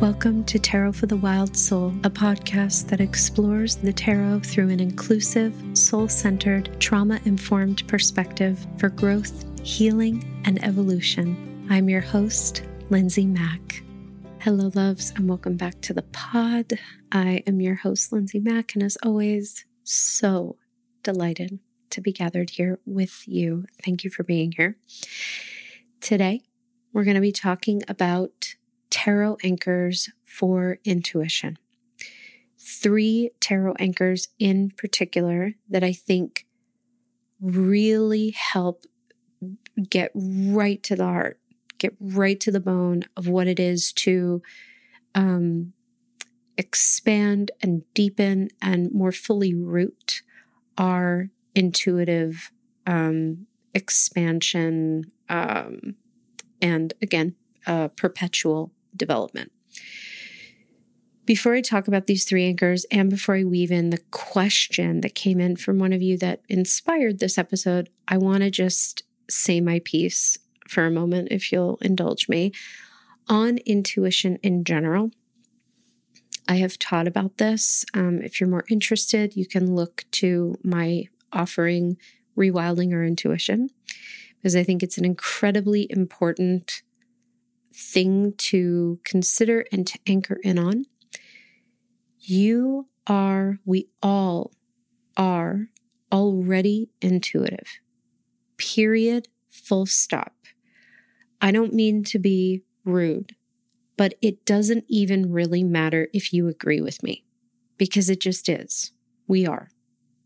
Welcome to Tarot for the Wild Soul, a podcast that explores the tarot through an inclusive, soul centered, trauma informed perspective for growth, healing, and evolution. I'm your host, Lindsay Mack. Hello, loves, and welcome back to the pod. I am your host, Lindsay Mack, and as always, so delighted to be gathered here with you. Thank you for being here. Today, we're going to be talking about tarot anchors for intuition. Three tarot anchors in particular that I think really help get right to the heart, get right to the bone of what it is to um, expand and deepen and more fully root our intuitive um, expansion um, and again, uh, perpetual development. Before I talk about these three anchors and before I weave in the question that came in from one of you that inspired this episode, I want to just say my piece for a moment, if you'll indulge me, on intuition in general. I have taught about this. Um, if you're more interested, you can look to my offering, Rewilding Our Intuition, because I think it's an incredibly important thing to consider and to anchor in on. You are, we all are already intuitive. Period. Full stop. I don't mean to be rude, but it doesn't even really matter if you agree with me because it just is. We are,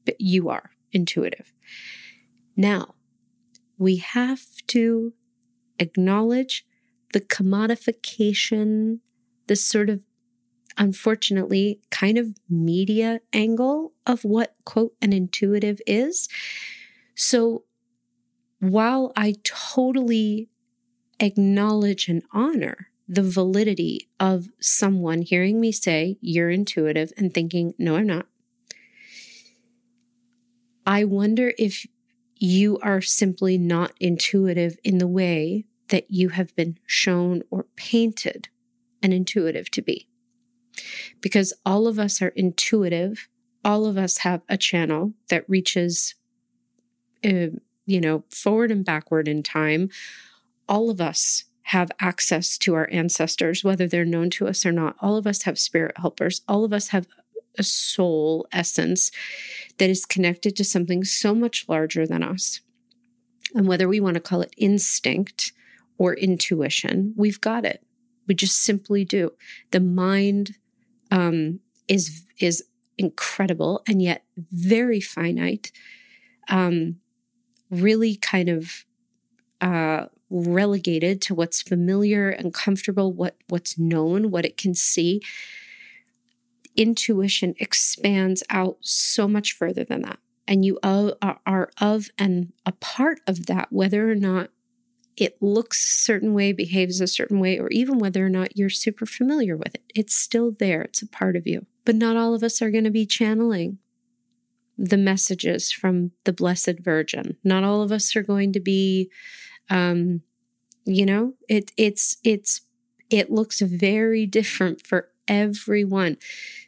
but you are intuitive. Now, we have to acknowledge the commodification, the sort of unfortunately kind of media angle of what quote an intuitive is. So while I totally acknowledge and honor the validity of someone hearing me say, you're intuitive, and thinking, no, I'm not. I wonder if you are simply not intuitive in the way that you have been shown or painted an intuitive to be. Because all of us are intuitive, all of us have a channel that reaches, uh, you know, forward and backward in time. All of us have access to our ancestors, whether they're known to us or not. All of us have spirit helpers. All of us have a soul essence that is connected to something so much larger than us. And whether we want to call it instinct or intuition, we've got it. We just simply do. The mind um, is is incredible and yet very finite. Um, really kind of uh, relegated to what's familiar and comfortable, what what's known, what it can see. Intuition expands out so much further than that, and you are, are of and a part of that, whether or not it looks a certain way, behaves a certain way, or even whether or not you're super familiar with it. It's still there, it's a part of you. But not all of us are going to be channeling the messages from the Blessed Virgin. Not all of us are going to be, um, you know, it, it's, it's, it looks very different for everyone.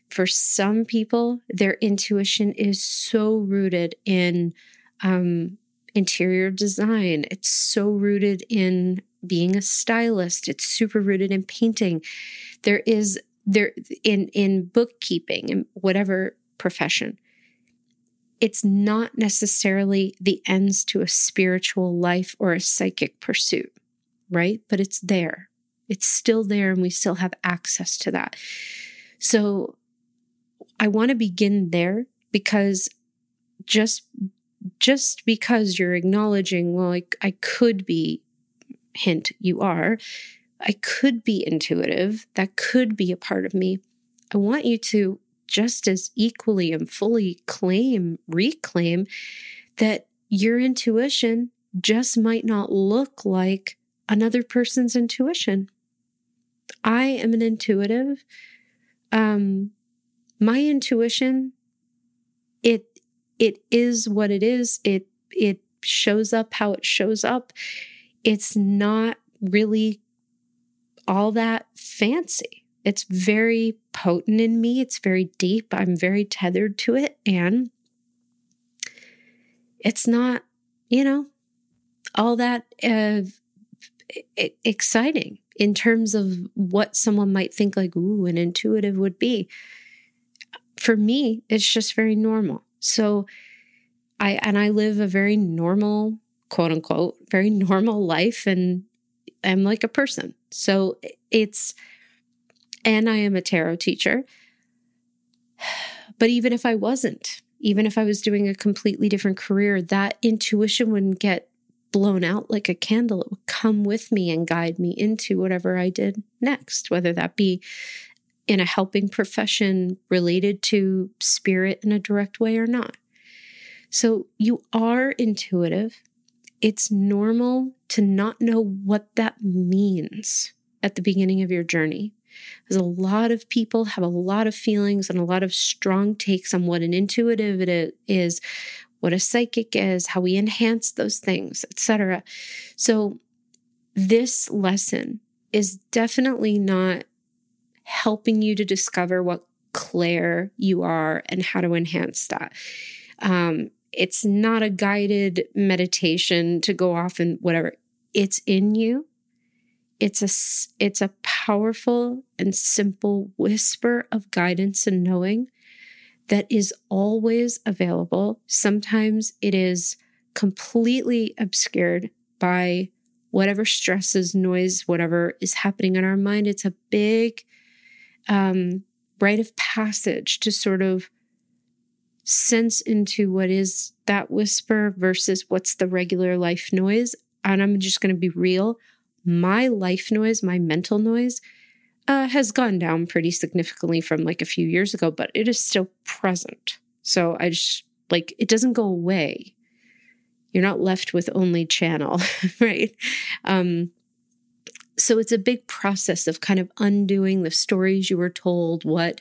For some people, their intuition is so rooted in, um, interior design. It's so rooted in being a stylist. It's super rooted in painting. There is there in in bookkeeping and whatever profession. It's not necessarily the ends to a spiritual life or a psychic pursuit, right? But it's there. It's still there and we still have access to that. So I want to begin there because just just because you're acknowledging, well, I, I could be, hint, you are, I could be intuitive, that could be a part of me. I want you to just as equally and fully claim, reclaim that your intuition just might not look like another person's intuition. I am an intuitive. Um, my intuition, it it is what it is. It it shows up how it shows up. It's not really all that fancy. It's very potent in me. It's very deep. I'm very tethered to it. And it's not, you know, all that uh, exciting in terms of what someone might think like, ooh, an intuitive would be. For me, it's just very normal. So I, and I live a very normal, quote unquote, very normal life and I'm like a person. So it's, and I am a tarot teacher. But even if I wasn't, even if I was doing a completely different career, that intuition wouldn't get blown out like a candle. It would come with me and guide me into whatever I did next, whether that be in a helping profession related to spirit in a direct way or not. So you are intuitive. It's normal to not know what that means at the beginning of your journey. Because a lot of people have a lot of feelings and a lot of strong takes on what an intuitive it is, what a psychic is, how we enhance those things, etc. So this lesson is definitely not helping you to discover what clair you are and how to enhance that. Um, it's not a guided meditation to go off and whatever. It's in you. It's a it's a powerful and simple whisper of guidance and knowing that is always available. Sometimes it is completely obscured by whatever stresses, noise, whatever is happening in our mind. It's a big um, rite of passage to sort of sense into what is that whisper versus what's the regular life noise. And I'm just going to be real. My life noise, my mental noise, uh, has gone down pretty significantly from like a few years ago, but it is still present. So I just like it doesn't go away. You're not left with only channel, right? Um, so it's a big process of kind of undoing the stories you were told, what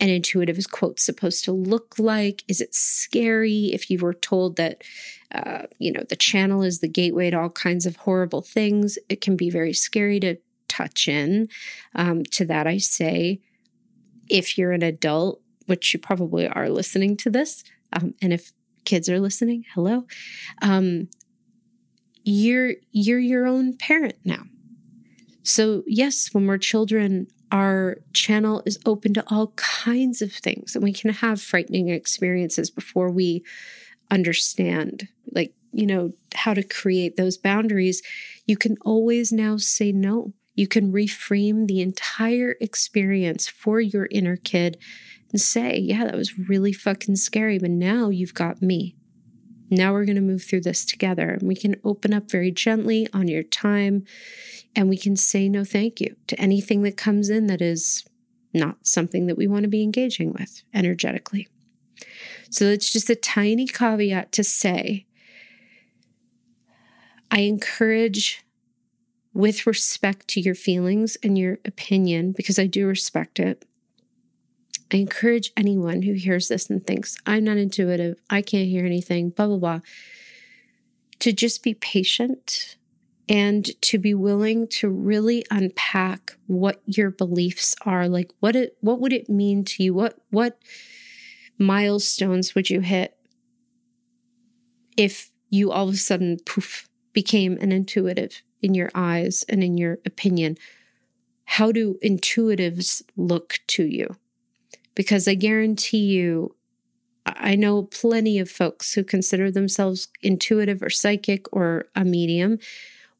an intuitive is quote supposed to look like is it scary if you were told that uh, you know the channel is the gateway to all kinds of horrible things it can be very scary to touch in. Um, to that, I say, if you're an adult, which you probably are listening to this, um, and if kids are listening, hello, um, you're you're your own parent now. So yes, when we're children, our channel is open to all kinds of things, and we can have frightening experiences before we understand, like you know, how to create those boundaries. You can always now say no you can reframe the entire experience for your inner kid and say, yeah, that was really fucking scary, but now you've got me. Now we're going to move through this together. And we can open up very gently on your time and we can say no thank you to anything that comes in that is not something that we want to be engaging with energetically. So it's just a tiny caveat to say I encourage with respect to your feelings and your opinion, because I do respect it. I encourage anyone who hears this and thinks, I'm not intuitive, I can't hear anything, blah, blah, blah, to just be patient and to be willing to really unpack what your beliefs are. Like what it what would it mean to you? What what milestones would you hit if you all of a sudden poof became an intuitive in your eyes and in your opinion, how do intuitives look to you? Because I guarantee you, I know plenty of folks who consider themselves intuitive or psychic or a medium.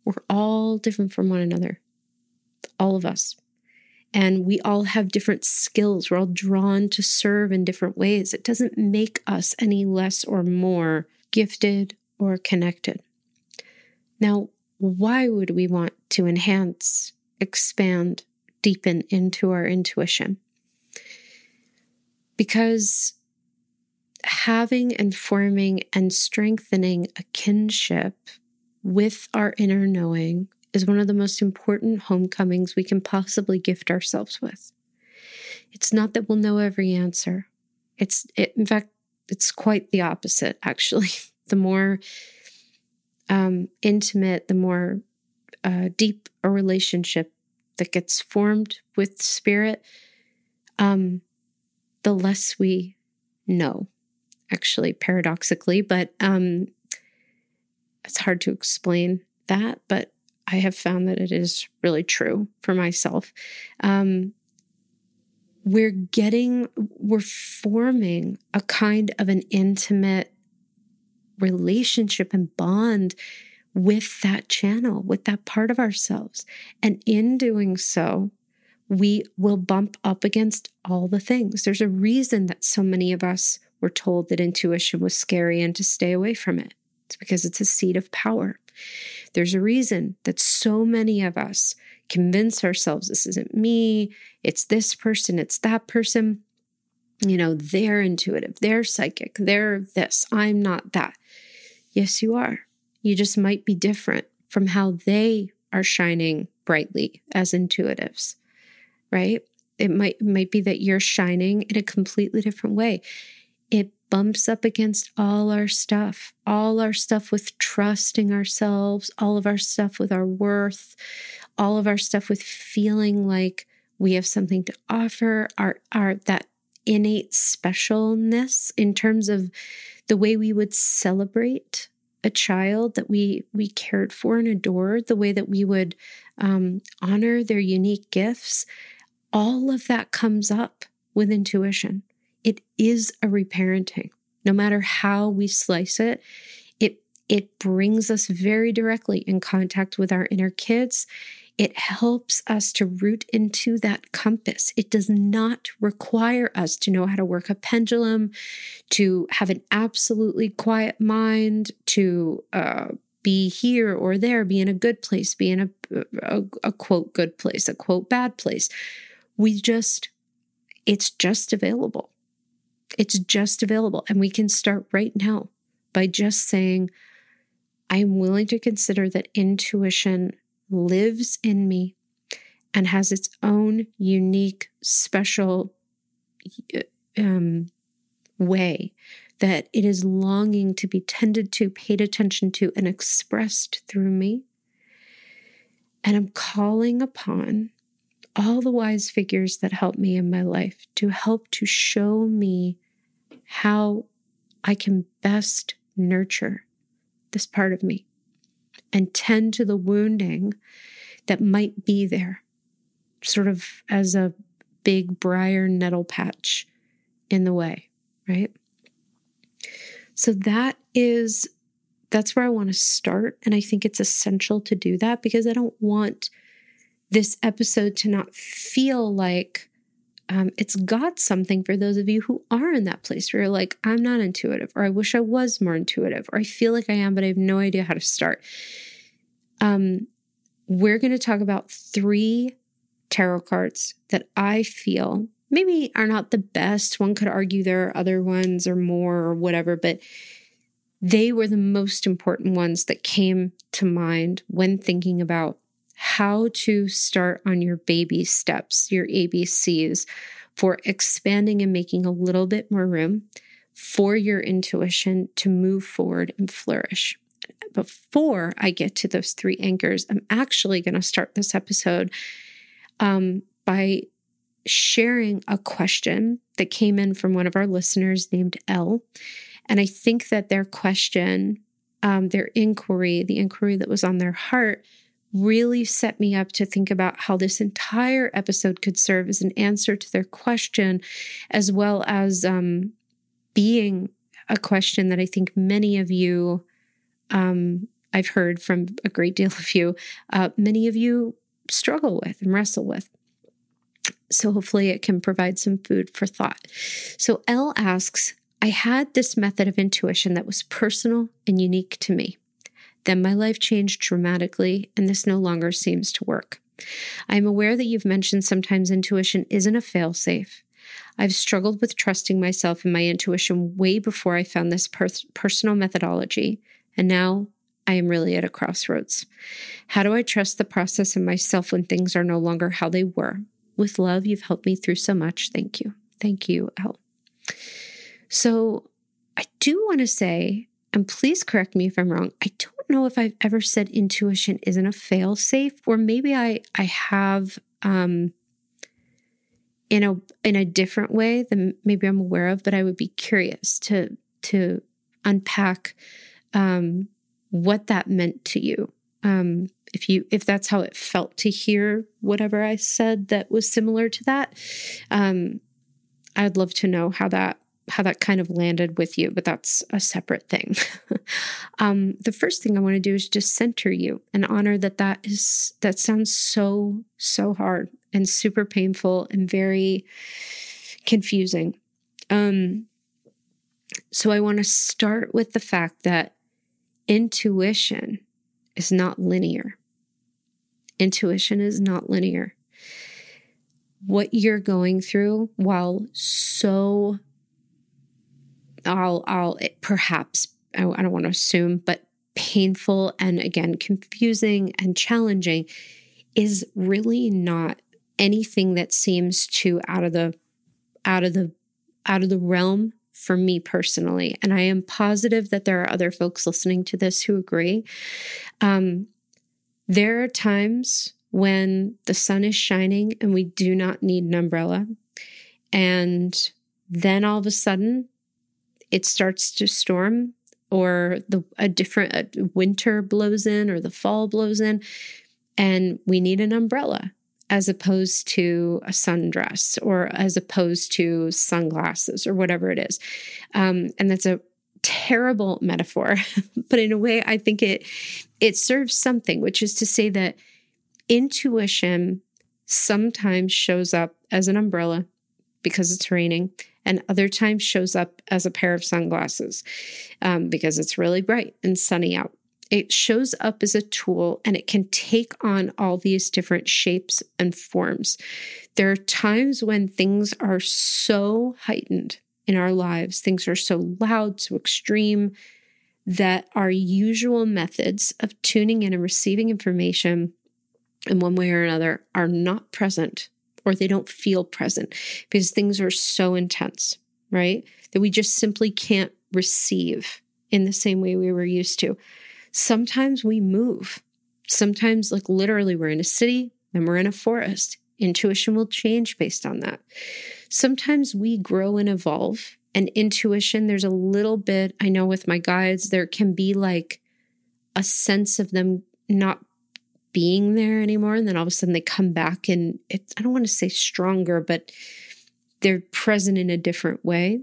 We're all different from one another, all of us. And we all have different skills. We're all drawn to serve in different ways. It doesn't make us any less or more gifted or connected. Now, why would we want to enhance, expand, deepen into our intuition? Because having and forming and strengthening a kinship with our inner knowing is one of the most important homecomings we can possibly gift ourselves with. It's not that we'll know every answer. It's, it, in fact, it's quite the opposite, actually. the more um, intimate, the more uh, deep a relationship that gets formed with spirit, um, the less we know, actually, paradoxically. But um, it's hard to explain that, but I have found that it is really true for myself. Um, we're getting, we're forming a kind of an intimate relationship and bond with that channel, with that part of ourselves. And in doing so, we will bump up against all the things. There's a reason that so many of us were told that intuition was scary and to stay away from it. It's because it's a seat of power. There's a reason that so many of us convince ourselves this isn't me, it's this person, it's that person. You know, they're intuitive, they're psychic, they're this, I'm not that. Yes, you are. You just might be different from how they are shining brightly as intuitives, right? It might might be that you're shining in a completely different way. It bumps up against all our stuff, all our stuff with trusting ourselves, all of our stuff with our worth, all of our stuff with feeling like we have something to offer, our our that innate specialness in terms of the way we would celebrate a child that we we cared for and adored, the way that we would um, honor their unique gifts, all of that comes up with intuition. It is a reparenting. No matter how we slice it, it it brings us very directly in contact with our inner kids. It helps us to root into that compass. It does not require us to know how to work a pendulum, to have an absolutely quiet mind, to uh, be here or there, be in a good place, be in a, a, a quote good place, a quote bad place. We just, it's just available. It's just available. And we can start right now by just saying, I'm willing to consider that intuition lives in me and has its own unique, special um, way that it is longing to be tended to, paid attention to, and expressed through me. And I'm calling upon all the wise figures that help me in my life to help to show me how I can best nurture this part of me and tend to the wounding that might be there, sort of as a big briar nettle patch in the way, right? So that is that's where I want to start and I think it's essential to do that because I don't want this episode to not feel like um, it's got something for those of you who are in that place where you're like, I'm not intuitive, or I wish I was more intuitive, or I feel like I am, but I have no idea how to start. Um, we're going to talk about three tarot cards that I feel maybe are not the best. One could argue there are other ones or more or whatever, but they were the most important ones that came to mind when thinking about how to start on your baby steps, your ABCs for expanding and making a little bit more room for your intuition to move forward and flourish. Before I get to those three anchors, I'm actually going to start this episode um, by sharing a question that came in from one of our listeners named L. And I think that their question, um, their inquiry, the inquiry that was on their heart, really set me up to think about how this entire episode could serve as an answer to their question, as well as um, being a question that I think many of you, um, I've heard from a great deal of you, uh, many of you struggle with and wrestle with. So hopefully it can provide some food for thought. So L asks, I had this method of intuition that was personal and unique to me. Then my life changed dramatically, and this no longer seems to work. I am aware that you've mentioned sometimes intuition isn't a failsafe. I've struggled with trusting myself and my intuition way before I found this per- personal methodology, and now I am really at a crossroads. How do I trust the process and myself when things are no longer how they were? With love, you've helped me through so much. Thank you. Thank you, L. So, I do want to say, and please correct me if I'm wrong, I know if I've ever said intuition isn't a fail safe, or maybe I I have um, in a in a different way than maybe I'm aware of, but I would be curious to to unpack um, what that meant to you. Um, if you if that's how it felt to hear whatever I said that was similar to that, um, I'd love to know how that how that kind of landed with you, but that's a separate thing. um, the first thing I want to do is just center you and honor that that is that sounds so so hard and super painful and very confusing. Um, so I want to start with the fact that intuition is not linear. Intuition is not linear. What you're going through, while so, I'll, I'll perhaps, I, I don't want to assume, but painful and again, confusing and challenging, is really not anything that seems too out of the, out of the, out of the realm for me personally. And I am positive that there are other folks listening to this who agree. Um, there are times when the sun is shining and we do not need an umbrella. And then all of a sudden it starts to storm or the a different a winter blows in or the fall blows in and we need an umbrella as opposed to a sundress or as opposed to sunglasses or whatever it is. Um, and that's a terrible metaphor, but in a way, I think it it serves something, which is to say that intuition sometimes shows up as an umbrella because it's raining, and other times shows up as a pair of sunglasses um, because it's really bright and sunny out it shows up as a tool and it can take on all these different shapes and forms. There are times when things are so heightened in our lives, things are so loud, so extreme, that our usual methods of tuning in and receiving information in one way or another are not present or they don't feel present because things are so intense, right? That we just simply can't receive in the same way we were used to. Sometimes we move. Sometimes, like literally, we're in a city and we're in a forest. Intuition will change based on that. Sometimes we grow and evolve. And intuition, there's a little bit, I know with my guides, there can be like a sense of them not being there anymore. And then all of a sudden they come back and it's, I don't want to say stronger, but they're present in a different way.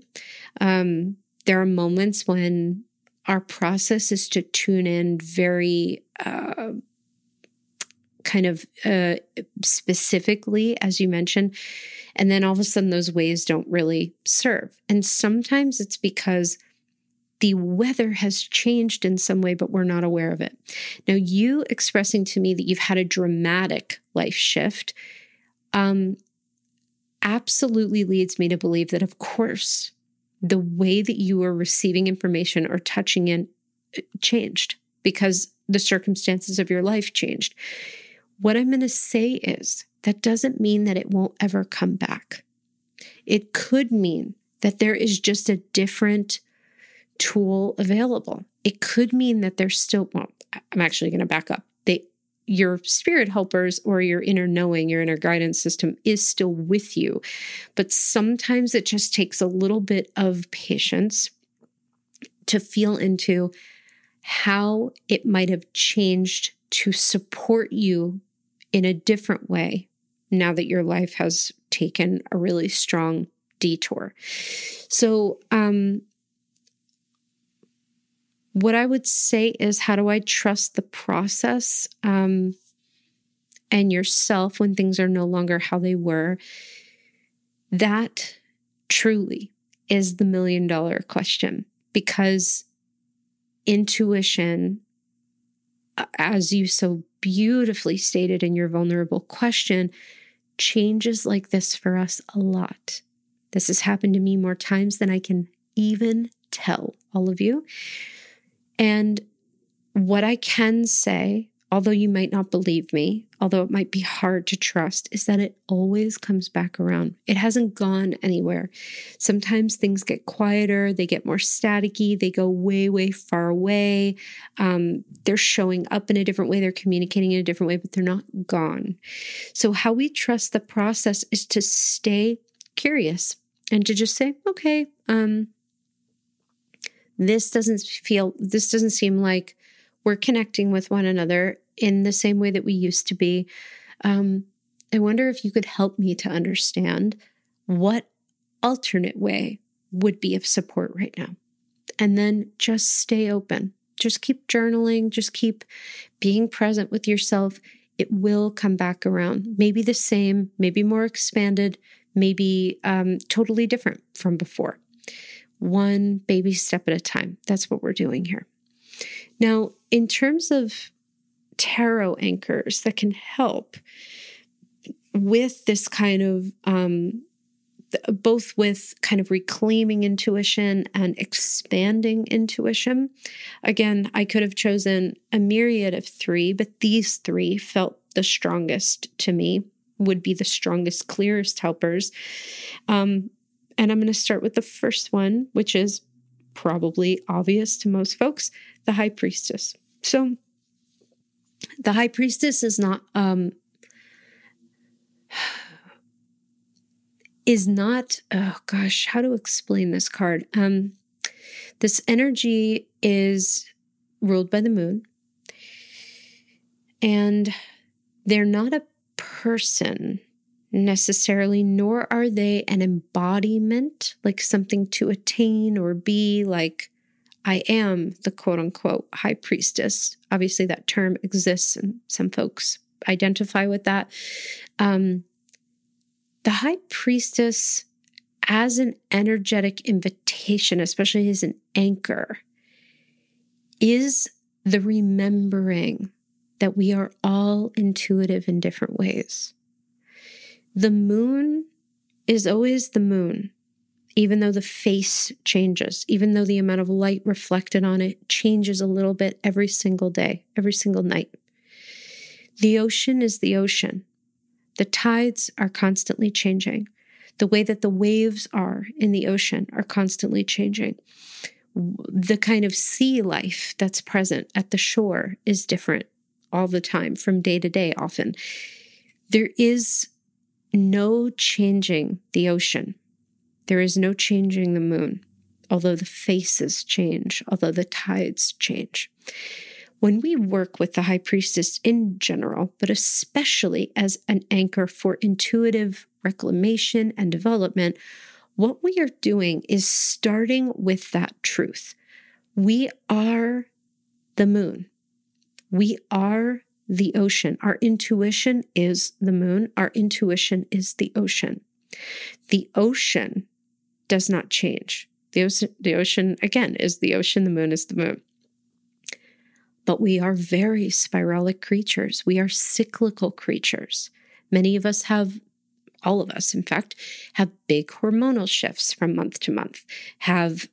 Um, there are moments when our process is to tune in very uh, kind of uh, specifically, as you mentioned. And then all of a sudden, those ways don't really serve. And sometimes it's because the weather has changed in some way, but we're not aware of it. Now, you expressing to me that you've had a dramatic life shift um, absolutely leads me to believe that, of course, the way that you are receiving information or touching in uh, changed because the circumstances of your life changed. What I'm going to say is that doesn't mean that it won't ever come back. It could mean that there is just a different tool available. It could mean that there's still, well, I'm actually going to back up They, your spirit helpers or your inner knowing, your inner guidance system is still with you. But sometimes it just takes a little bit of patience to feel into how it might have changed to support you in a different way now that your life has taken a really strong detour. So, um, what I would say is, how do I trust the process um, and yourself when things are no longer how they were? That truly is the million dollar question because intuition, as you so beautifully stated in your vulnerable question, changes like this for us a lot. This has happened to me more times than I can even tell all of you. And what I can say although you might not believe me, although it might be hard to trust, is that it always comes back around. It hasn't gone anywhere. Sometimes things get quieter, they get more staticky, they go way, way far away. Um, they're showing up in a different way, they're communicating in a different way, but they're not gone. So, how we trust the process is to stay curious and to just say, okay, um, this doesn't feel, this doesn't seem like we're connecting with one another in the same way that we used to be. Um, I wonder if you could help me to understand what alternate way would be of support right now. And then just stay open. Just keep journaling, just keep being present with yourself. It will come back around. Maybe the same, maybe more expanded, maybe um, totally different from before. One baby step at a time. That's what we're doing here. Now, in terms of tarot anchors that can help with this kind of um, both with kind of reclaiming intuition and expanding intuition. Again, I could have chosen a myriad of three, but these three felt the strongest to me, would be the strongest, clearest helpers. Um, and I'm going to start with the first one, which is probably obvious to most folks the high priestess. So, the high priestess is not um is not oh gosh how to explain this card? Um this energy is ruled by the moon. And they're not a person necessarily nor are they an embodiment like something to attain or be like I am the quote unquote high priestess. Obviously, that term exists and some folks identify with that. Um, the high priestess, as an energetic invitation, especially as an anchor, is the remembering that we are all intuitive in different ways. The moon is always the moon even though the face changes, even though the amount of light reflected on it changes a little bit every single day, every single night. The ocean is the ocean. The tides are constantly changing. The way that the waves are in the ocean are constantly changing. The kind of sea life that's present at the shore is different all the time, from day to day, often. There is no changing the ocean there is no changing the moon, although the faces change, although the tides change. When we work with the high priestess in general, but especially as an anchor for intuitive reclamation and development, what we are doing is starting with that truth. We are the moon. We are the ocean. Our intuition is the moon. Our intuition is the ocean. The ocean does not change. The ocean, the ocean, again, is the ocean, the moon is the moon. But we are very spiralic creatures. We are cyclical creatures. Many of us have, all of us, in fact, have big hormonal shifts from month to month, have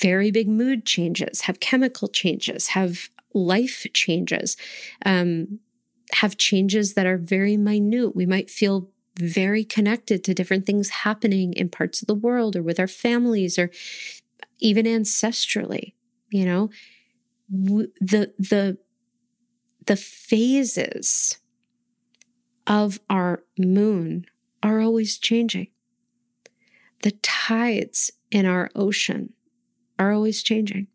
very big mood changes, have chemical changes, have life changes, um, have changes that are very minute. We might feel very connected to different things happening in parts of the world or with our families or even ancestrally you know? The the the phases of our moon are always changing. The tides in our ocean are always changing.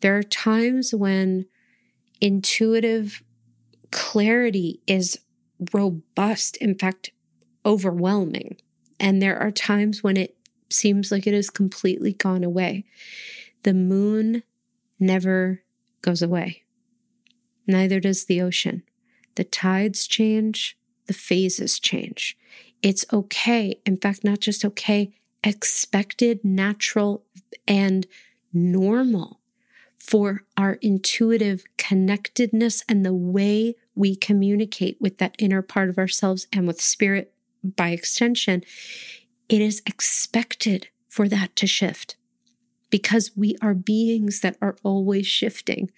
There are times when intuitive clarity is robust in fact overwhelming. And there are times when it seems like it has completely gone away. The moon never goes away. Neither does the ocean. The tides change, the phases change. It's okay. In fact, not just okay, expected, natural, and normal for our intuitive connectedness and the way we communicate with that inner part of ourselves and with spirit by extension, it is expected for that to shift because we are beings that are always shifting.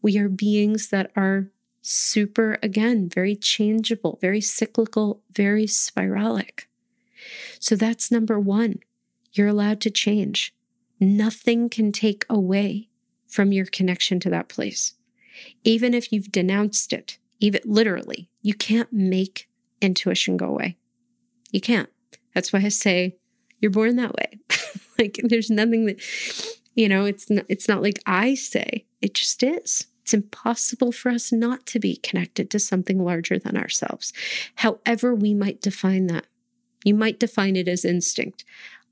We are beings that are super, again, very changeable, very cyclical, very spiralic. So that's number one. You're allowed to change. Nothing can take away from your connection to that place. Even if you've denounced it, even literally, you can't make intuition go away. You can't. That's why I say you're born that way. like there's nothing that you know, it's not, it's not like I say. It just is. It's impossible for us not to be connected to something larger than ourselves. However we might define that. You might define it as instinct.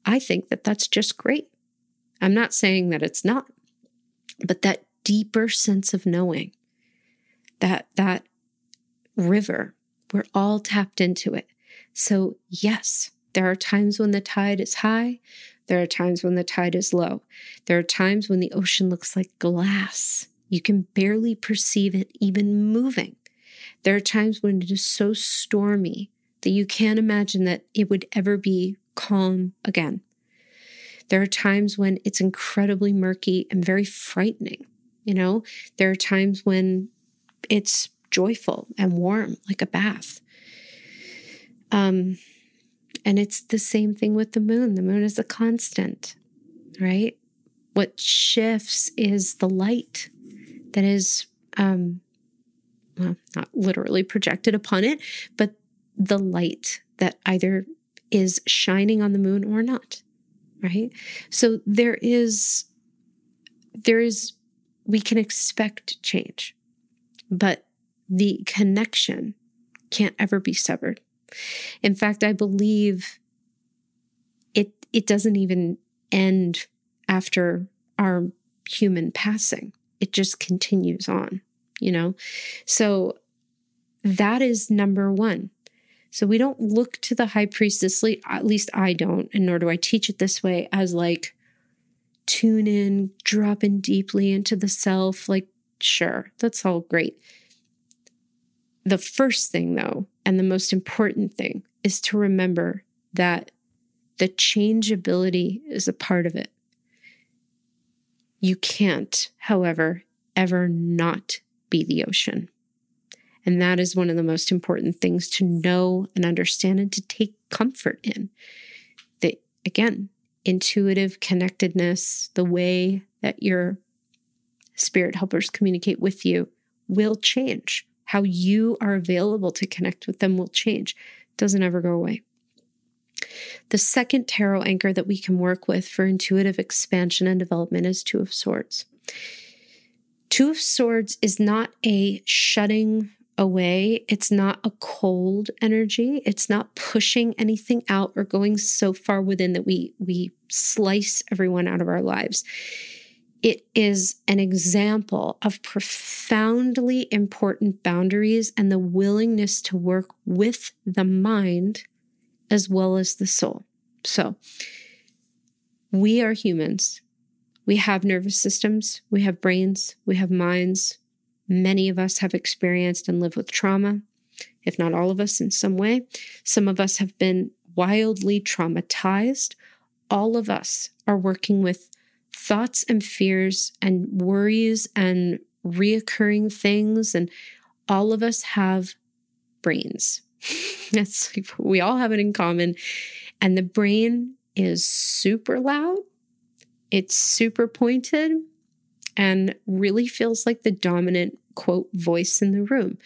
I think that that's just great. I'm not saying that it's not, but that deeper sense of knowing, that that river, we're all tapped into it. So, yes, there are times when the tide is high, there are times when the tide is low. There are times when the ocean looks like glass. You can barely perceive it even moving. There are times when it is so stormy that you can't imagine that it would ever be calm again. There are times when it's incredibly murky and very frightening. You know, there are times when it's joyful and warm, like a bath. Um, and it's the same thing with the moon. The moon is a constant, right? What shifts is the light that is, um, well, not literally projected upon it, but the light that either is shining on the moon or not, right? So there is, there is, we can expect change, but the connection can't ever be severed. In fact, I believe it it doesn't even end after our human passing. It just continues on, you know? So that is number 1. So we don't look to the high priestess, at least I don't, and nor do I teach it this way, as like tune in, drop in deeply into the self. Like, sure, that's all great. The first thing, though, and the most important thing is to remember that the changeability is a part of it. You can't, however, ever not be the ocean. And that is one of the most important things to know and understand and to take comfort in. That, again, intuitive connectedness, the way that your spirit helpers communicate with you will change how you are available to connect with them will change. It doesn't ever go away. The second tarot anchor that we can work with for intuitive expansion and development is Two of Swords. Two of Swords is not a shutting away. It's not a cold energy. It's not pushing anything out or going so far within that we we slice everyone out of our lives. It is an example of profoundly important boundaries and the willingness to work with the mind as well as the soul. So, we are humans. We have nervous systems, we have brains, we have minds. Many of us have experienced and lived with trauma, if not all of us in some way. Some of us have been wildly traumatized. All of us are working with thoughts and fears and worries and reoccurring things. And all of us have brains. That's we all have it in common. And the brain is super loud, it's super pointed, and really feels like the dominant quote voice in the room.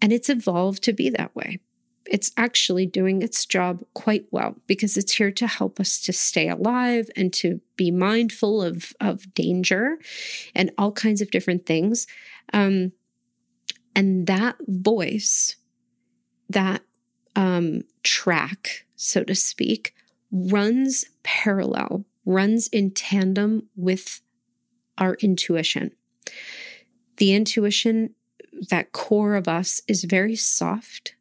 And it's evolved to be that way it's actually doing its job quite well because it's here to help us to stay alive and to be mindful of, of danger and all kinds of different things. Um, and that voice, that um, track, so to speak, runs parallel, runs in tandem with our intuition. The intuition, that core of us, is very soft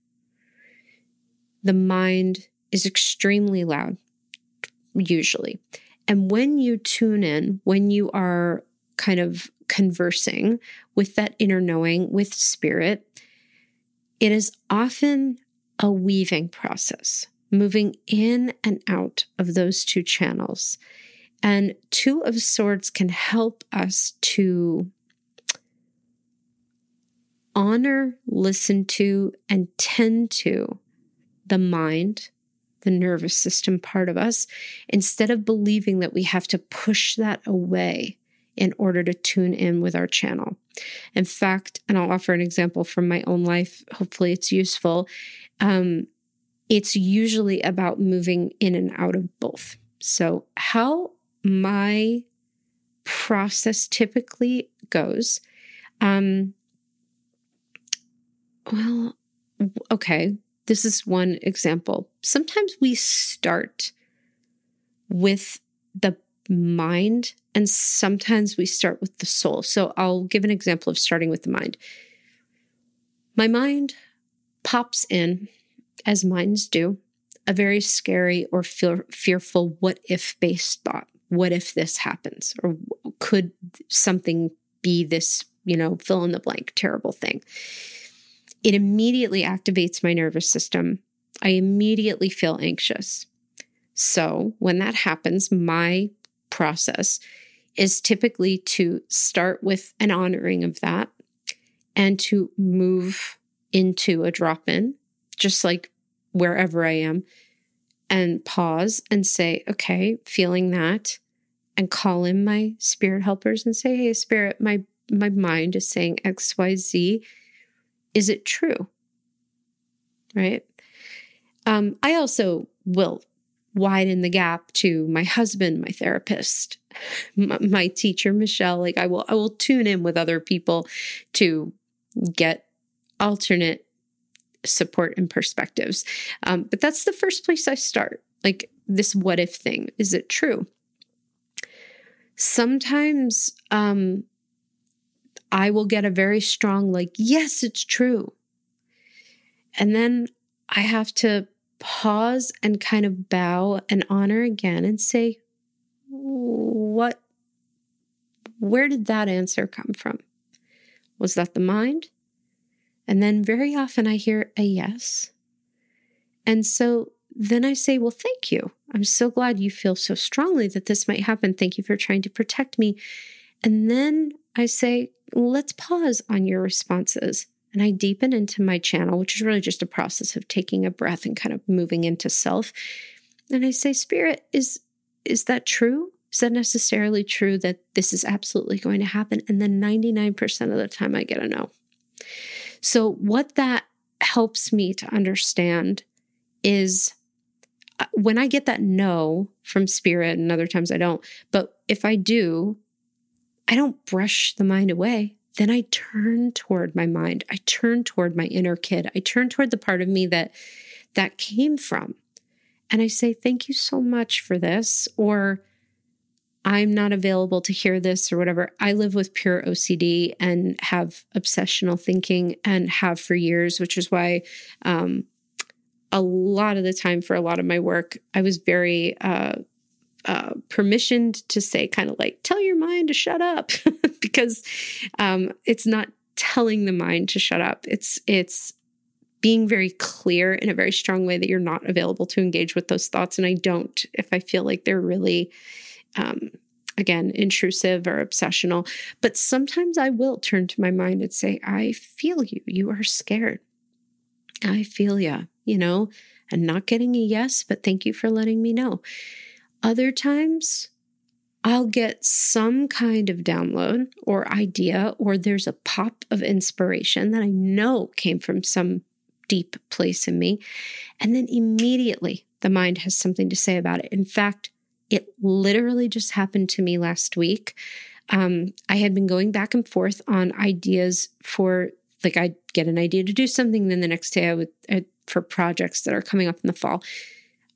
the mind is extremely loud, usually. And when you tune in, when you are kind of conversing with that inner knowing, with spirit, it is often a weaving process, moving in and out of those two channels. And Two of Swords can help us to honor, listen to, and tend to the mind, the nervous system part of us, instead of believing that we have to push that away in order to tune in with our channel. In fact, and I'll offer an example from my own life, hopefully it's useful. Um, it's usually about moving in and out of both. So, how my process typically goes, um, well, okay, this is one example. Sometimes we start with the mind, and sometimes we start with the soul. So I'll give an example of starting with the mind. My mind pops in, as minds do, a very scary or fear, fearful what if based thought. What if this happens? Or could something be this, you know, fill in the blank terrible thing? It immediately activates my nervous system. I immediately feel anxious. So, when that happens, my process is typically to start with an honoring of that and to move into a drop in, just like wherever I am, and pause and say, okay, feeling that, and call in my spirit helpers and say, hey, spirit, my my mind is saying XYZ is it true? Right. Um, I also will widen the gap to my husband, my therapist, my, my teacher, Michelle. Like I will, I will tune in with other people to get alternate support and perspectives. Um, but that's the first place I start. Like this what if thing. Is it true? Sometimes um, I will get a very strong, like, yes, it's true. And then I have to pause and kind of bow and honor again and say, what, where did that answer come from? Was that the mind? And then very often I hear a yes. And so then I say, well, thank you. I'm so glad you feel so strongly that this might happen. Thank you for trying to protect me. And then I say, let's pause on your responses. And I deepen into my channel, which is really just a process of taking a breath and kind of moving into self. And I say, Spirit, is is that true? Is that necessarily true that this is absolutely going to happen? And then 99% of the time I get a no. So what that helps me to understand is uh, when I get that no from spirit, and other times I don't, but if I do, I don't brush the mind away. Then I turn toward my mind. I turn toward my inner kid. I turn toward the part of me that that came from. And I say, "Thank you so much for this," or I'm not available to hear this or whatever. I live with pure OCD and have obsessional thinking and have for years, which is why um, a lot of the time for a lot of my work, I was very uh, uh, permissioned to say, kind of like, tell your mind to shut up, because um, it's not telling the mind to shut up. It's it's being very clear in a very strong way that you're not available to engage with those thoughts. And I don't if I feel like they're really, um, again, intrusive or obsessional. But sometimes I will turn to my mind and say, I feel you. You are scared. I feel you, you know, and not getting a yes, but thank you for letting me know. Other times, I'll get some kind of download or idea, or there's a pop of inspiration that I know came from some deep place in me. And then immediately the mind has something to say about it. In fact, it literally just happened to me last week. Um, I had been going back and forth on ideas for, like, I'd get an idea to do something, then the next day I would, uh, for projects that are coming up in the fall,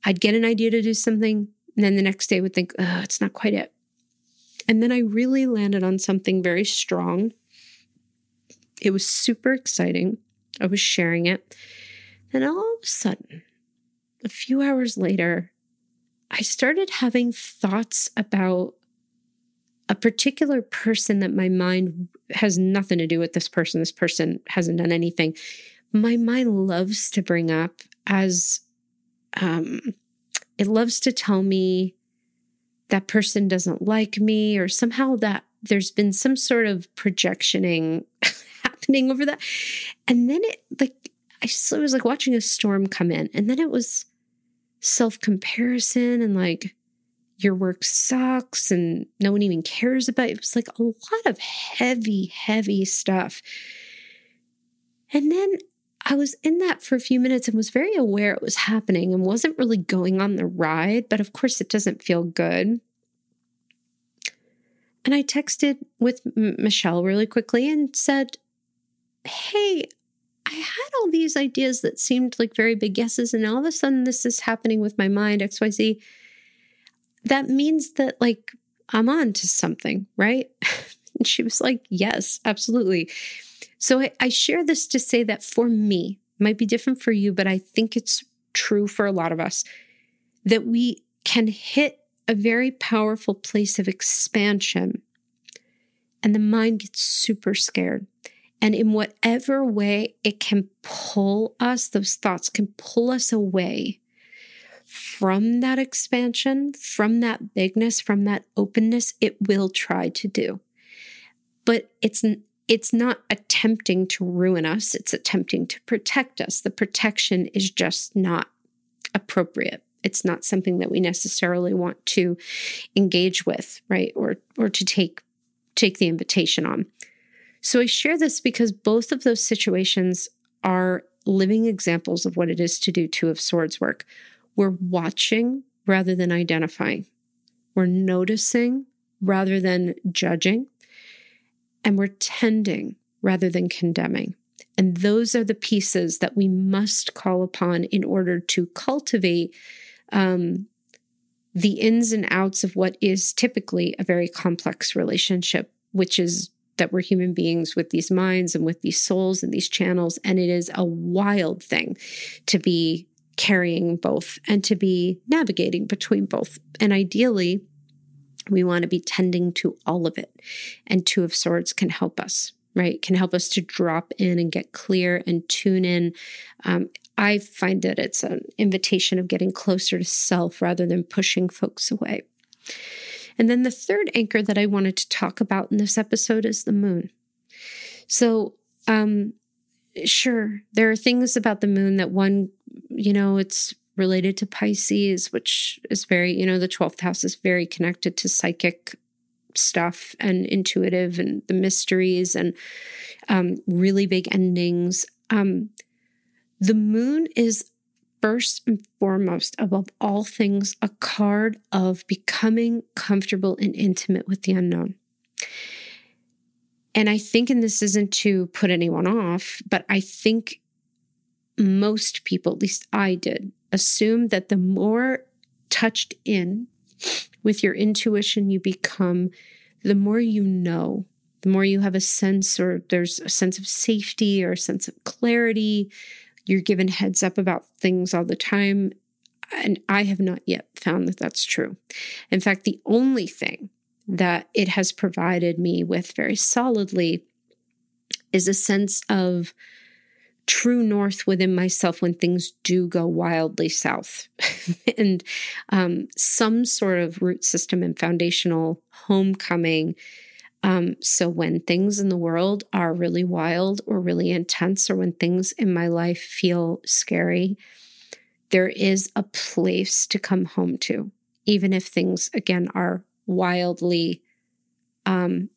I'd get an idea to do something, and then the next day I would think, oh, it's not quite it. And then I really landed on something very strong. It was super exciting. I was sharing it. And all of a sudden, a few hours later, I started having thoughts about a particular person that my mind has nothing to do with this person. This person hasn't done anything. My mind loves to bring up as um, it loves to tell me that person doesn't like me or somehow that there's been some sort of projectioning happening over that. And then it like I was like watching a storm come in. And then it was self-comparison and like your work sucks and no one even cares about it. It was like a lot of heavy, heavy stuff. And then I was in that for a few minutes and was very aware it was happening and wasn't really going on the ride, but of course it doesn't feel good. And I texted with M- Michelle really quickly and said, Hey, these ideas that seemed like very big guesses, and all of a sudden this is happening with my mind, XYZ that means that like I'm on to something, right? and she was like, Yes, absolutely. So I, I share this to say that for me, might be different for you, but I think it's true for a lot of us that we can hit a very powerful place of expansion and the mind gets super scared. And in whatever way it can pull us, those thoughts can pull us away from that expansion, from that bigness, from that openness, it will try to do. But it's it's not attempting to ruin us, it's attempting to protect us. The protection is just not appropriate. It's not something that we necessarily want to engage with, right? Or or to take take the invitation on. So I share this because both of those situations are living examples of what it is to do two of swords work. We're watching rather than identifying. We're noticing rather than judging. And we're tending rather than condemning. And those are the pieces that we must call upon in order to cultivate um, the ins and outs of what is typically a very complex relationship, which is that we're human beings with these minds and with these souls and these channels. And it is a wild thing to be carrying both and to be navigating between both. And ideally, we want to be tending to all of it. And Two of Swords can help us, right? Can help us to drop in and get clear and tune in. Um, I find that it's an invitation of getting closer to self rather than pushing folks away. And then the third anchor that I wanted to talk about in this episode is the moon. So, um, sure, there are things about the moon that one you know, it's related to Pisces, which is very, you know, the 12th house is very connected to psychic stuff and intuitive and the mysteries and um, really big endings. Um, the moon is first and foremost, above all things, a card of becoming comfortable and intimate with the unknown. And I think, and this isn't to put anyone off, but I think most people, at least I did, assume that the more touched in with your intuition you become, the more you know, the more you have a sense or there's a sense of safety or a sense of clarity. You're given heads up about things all the time. And I have not yet found that that's true. In fact, the only thing that it has provided me with very solidly is a sense of true north within myself when things do go wildly south and um, some sort of root system and foundational homecoming um, so when things in the world are really wild or really intense or when things in my life feel scary there is a place to come home to even if things again are wildly um,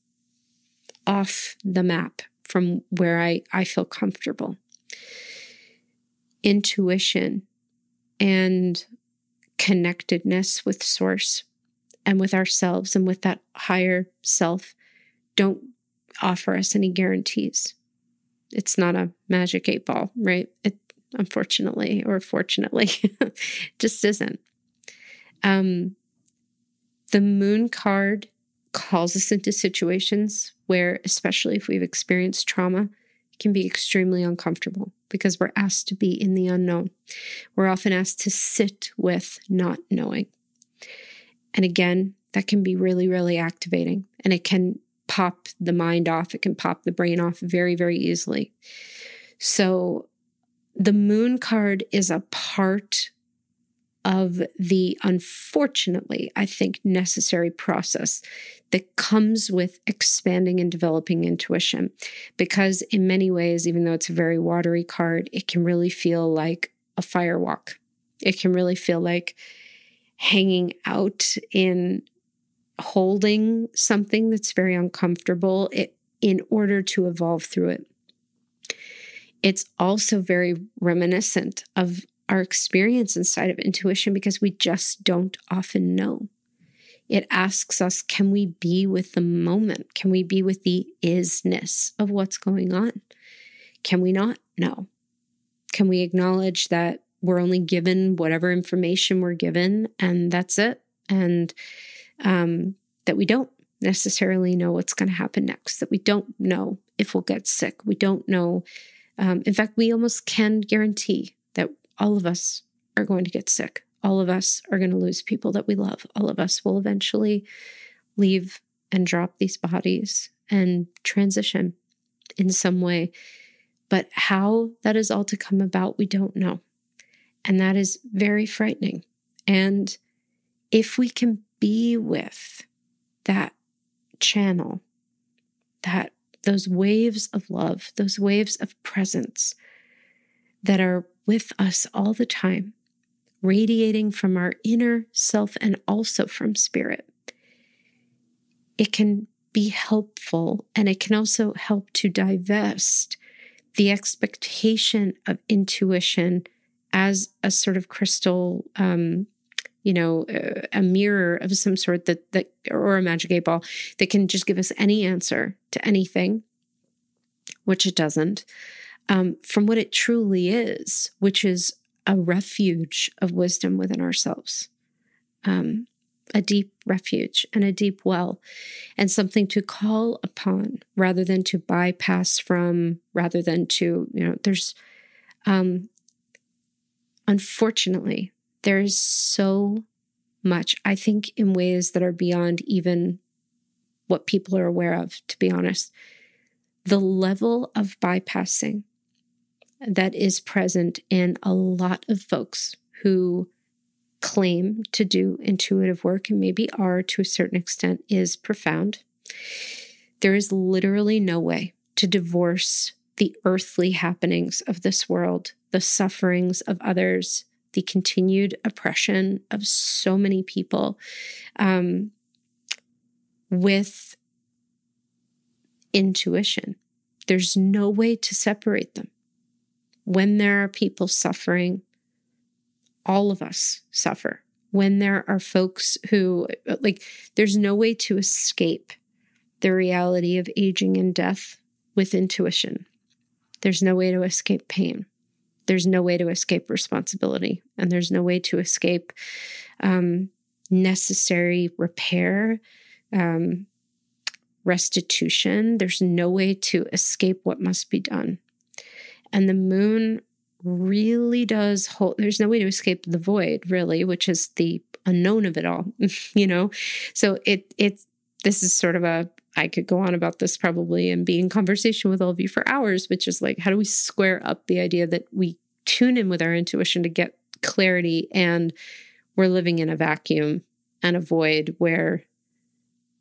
off the map from where I, I feel comfortable. Intuition and connectedness with source and with ourselves and with that higher self don't offer us any guarantees. It's not a magic eight ball, right? It unfortunately or fortunately just isn't. Um, the moon card calls us into situations where, especially if we've experienced trauma, it can be extremely uncomfortable because we're asked to be in the unknown. We're often asked to sit with not knowing. And again, that can be really, really activating and it can pop the mind off, it can pop the brain off very, very easily. So the moon card is a part of the unfortunately, I think, necessary process that comes with expanding and developing intuition. Because in many ways, even though it's a very watery card, it can really feel like a firewalk. It can really feel like hanging out in holding something that's very uncomfortable it, in order to evolve through it. It's also very reminiscent of our experience inside of intuition because we just don't often know. It asks us can we be with the moment? Can we be with the isness of what's going on? Can we not know? Can we acknowledge that we're only given whatever information we're given and that's it? And um, that we don't necessarily know what's going to happen next, that we don't know if we'll get sick. We don't know. Um, in fact, we almost can guarantee that all of us are going to get sick. All of us are going to lose people that we love. All of us will eventually leave and drop these bodies and transition in some way. But how that is all to come about, we don't know. And that is very frightening. And if we can be with that channel, that those waves of love, those waves of presence that are with us all the time, radiating from our inner self and also from spirit. It can be helpful and it can also help to divest the expectation of intuition as a sort of crystal um, you know a, mirror of some sort that that or a magic eight ball that can just give us any answer to anything which it doesn't um, from what it truly is which is a refuge of wisdom within ourselves um, a deep refuge and a deep well and something to call upon rather than to bypass from rather than to you know there's um unfortunately there's so much, I think, in ways that are beyond even what people are aware of, to be honest. The level of bypassing that is present in a lot of folks who claim to do intuitive work and maybe are to a certain extent is profound. There is literally no way to divorce the earthly happenings of this world, the sufferings of others, the continued oppression of so many people um, with intuition. There's no way to separate them. When there are people suffering, all of us suffer. When there are folks who, like, there's no way to escape the reality of aging and death with intuition. There's no way to escape pain there's no way to escape responsibility and there's no way to escape um, necessary repair, um, restitution. There's no way to escape what must be done. And the moon really does hold, there's no way to escape the void, really, which is the unknown of it all, you know? So it, it's, this is sort of a, I could go on about this probably and be in conversation with all of you for hours, which is like, how do we square up the idea that we tune in with our intuition to get clarity and we're living in a vacuum and a void where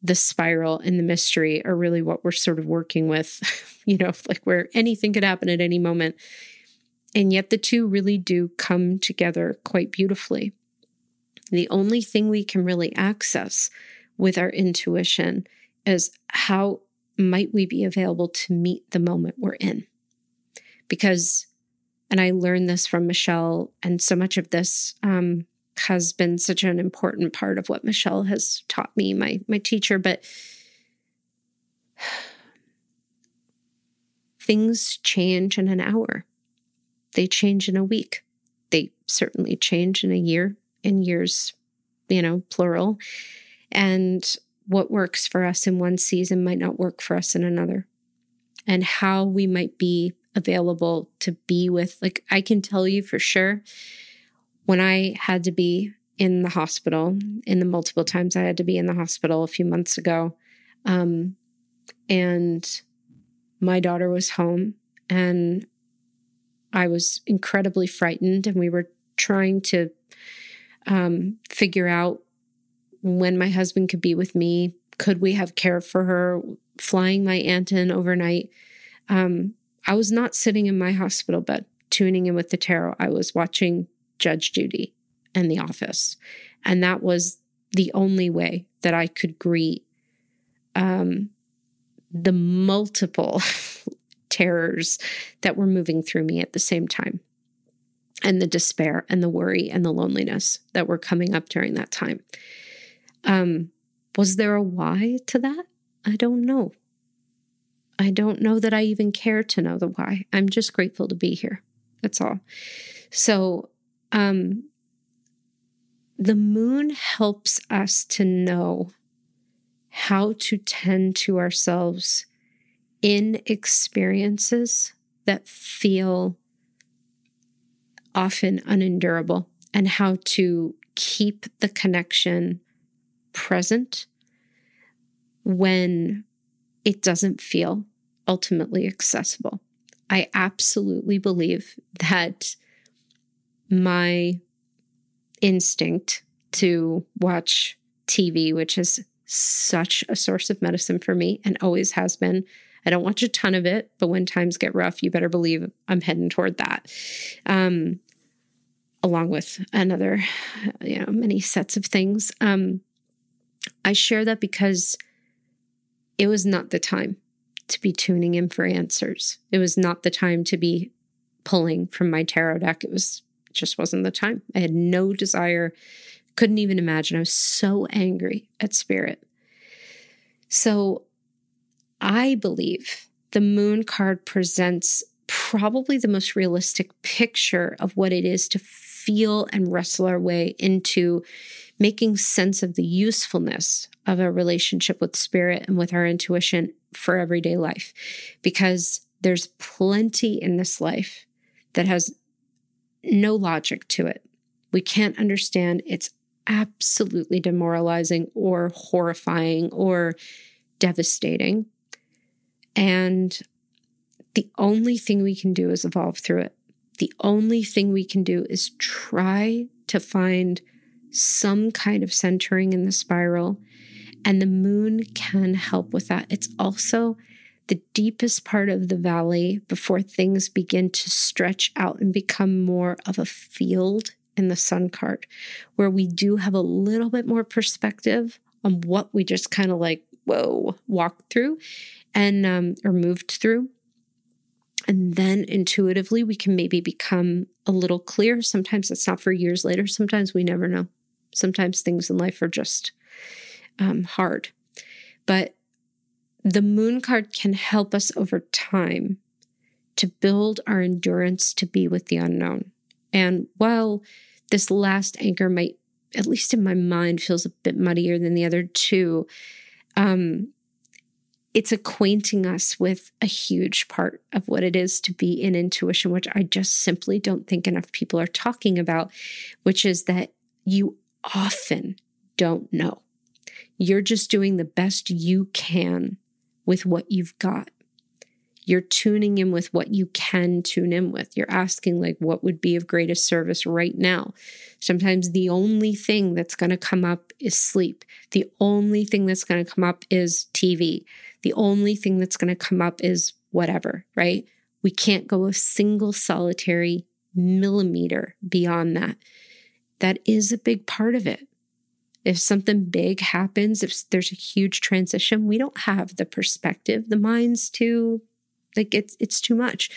the spiral and the mystery are really what we're sort of working with, you know, like where anything could happen at any moment. And yet the two really do come together quite beautifully. The only thing we can really access with our intuition is how might we be available to meet the moment we're in? Because, and I learned this from Michelle, and so much of this um, has been such an important part of what Michelle has taught me, my my teacher. But things change in an hour. They change in a week. They certainly change in a year, in years, you know, plural. And what works for us in one season might not work for us in another. And how we might be available to be with, like, I can tell you for sure when I had to be in the hospital, in the multiple times I had to be in the hospital a few months ago, um, and my daughter was home, and I was incredibly frightened, and we were trying to um, figure out when my husband could be with me. Could we have care for her? Flying my aunt in overnight. Um, I was not sitting in my hospital bed tuning in with the tarot. I was watching Judge Judy and The Office. And that was the only way that I could greet um, the multiple terrors that were moving through me at the same time, and the despair and the worry and the loneliness that were coming up during that time. Um, was there a why to that? I don't know. I don't know that I even care to know the why. I'm just grateful to be here. That's all. So, um, the moon helps us to know how to tend to ourselves in experiences that feel often unendurable and how to keep the connection present when it doesn't feel ultimately accessible. I absolutely believe that my instinct to watch TV, which is such a source of medicine for me and always has been. I don't watch a ton of it, but when times get rough, you better believe I'm heading toward that. Um, along with another, you know, many sets of things. Um, I share that because it was not the time to be tuning in for answers. It was not the time to be pulling from my tarot deck. It was just wasn't the time. I had no desire, couldn't even imagine. I was so angry at spirit. So I believe the moon card presents probably the most realistic picture of what it is to feel and wrestle our way into making sense of the usefulness of a relationship with spirit and with our intuition for everyday life. Because there's plenty in this life that has no logic to it. We can't understand. It's absolutely demoralizing or horrifying or devastating. And the only thing we can do is evolve through it. The only thing we can do is try to find some kind of centering in the spiral. And the moon can help with that. It's also the deepest part of the valley before things begin to stretch out and become more of a field in the sun card, where we do have a little bit more perspective on what we just kind of like, whoa, walked through and, um, or moved through. And then intuitively, we can maybe become a little clear. Sometimes it's not for years later. Sometimes we never know. Sometimes things in life are just um, hard. But the moon card can help us over time to build our endurance to be with the unknown. And while this last anchor might, at least in my mind, feels a bit muddier than the other two, um, it's acquainting us with a huge part of what it is to be in intuition, which I just simply don't think enough people are talking about, which is that you often don't know. You're just doing the best you can with what you've got. You're tuning in with what you can tune in with. You're asking, like, what would be of greatest service right now? Sometimes the only thing that's going to come up is sleep. The only thing that's going to come up is TV. The only thing that's going to come up is whatever, right? We can't go a single solitary millimeter beyond that. That is a big part of it. If something big happens, if there's a huge transition, we don't have the perspective. The mind's too like it's it's too much.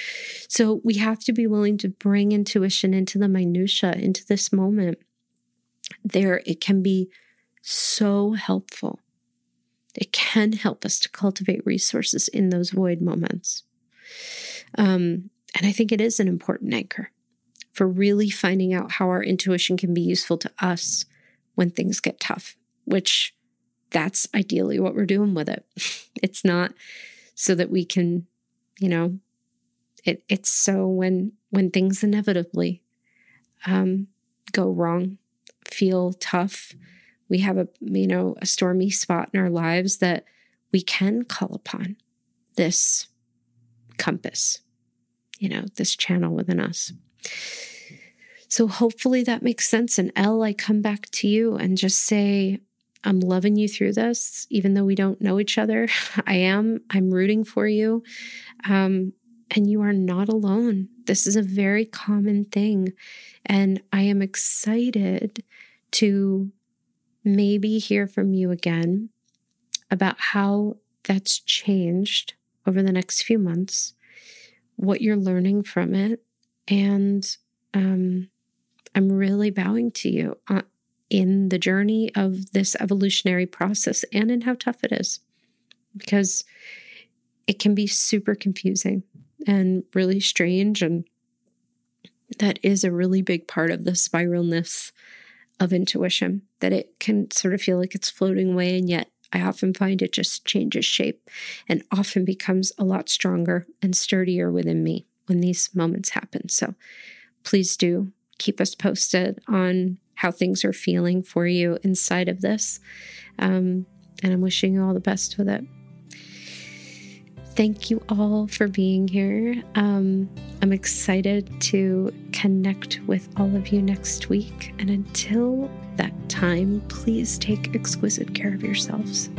So we have to be willing to bring intuition into the minutia, into this moment. There it can be so helpful. It can help us to cultivate resources in those void moments. Um, and I think it is an important anchor for really finding out how our intuition can be useful to us when things get tough, which that's ideally what we're doing with it. It's not so that we can, you know, it, it's so when when things inevitably um, go wrong, feel tough, we have a you know a stormy spot in our lives that we can call upon this compass, you know, this channel within us. So hopefully that makes sense. And L, I come back to you and just say, I'm loving you through this, even though we don't know each other. I am. I'm rooting for you. Um, and you are not alone. This is a very common thing. And I am excited to maybe hear from you again about how that's changed over the next few months, what you're learning from it. And um, I'm really bowing to you uh, in the journey of this evolutionary process and in how tough it is because it can be super confusing and really strange. And that is a really big part of the spiralness of intuition, that it can sort of feel like it's floating away. And yet, I often find it just changes shape and often becomes a lot stronger and sturdier within me when these moments happen. So please do keep us posted on how things are feeling for you inside of this. Um, and I'm wishing you all the best with it. Thank you all for being here. Um, I'm excited to connect with all of you next week. And until that time, please take exquisite care of yourselves.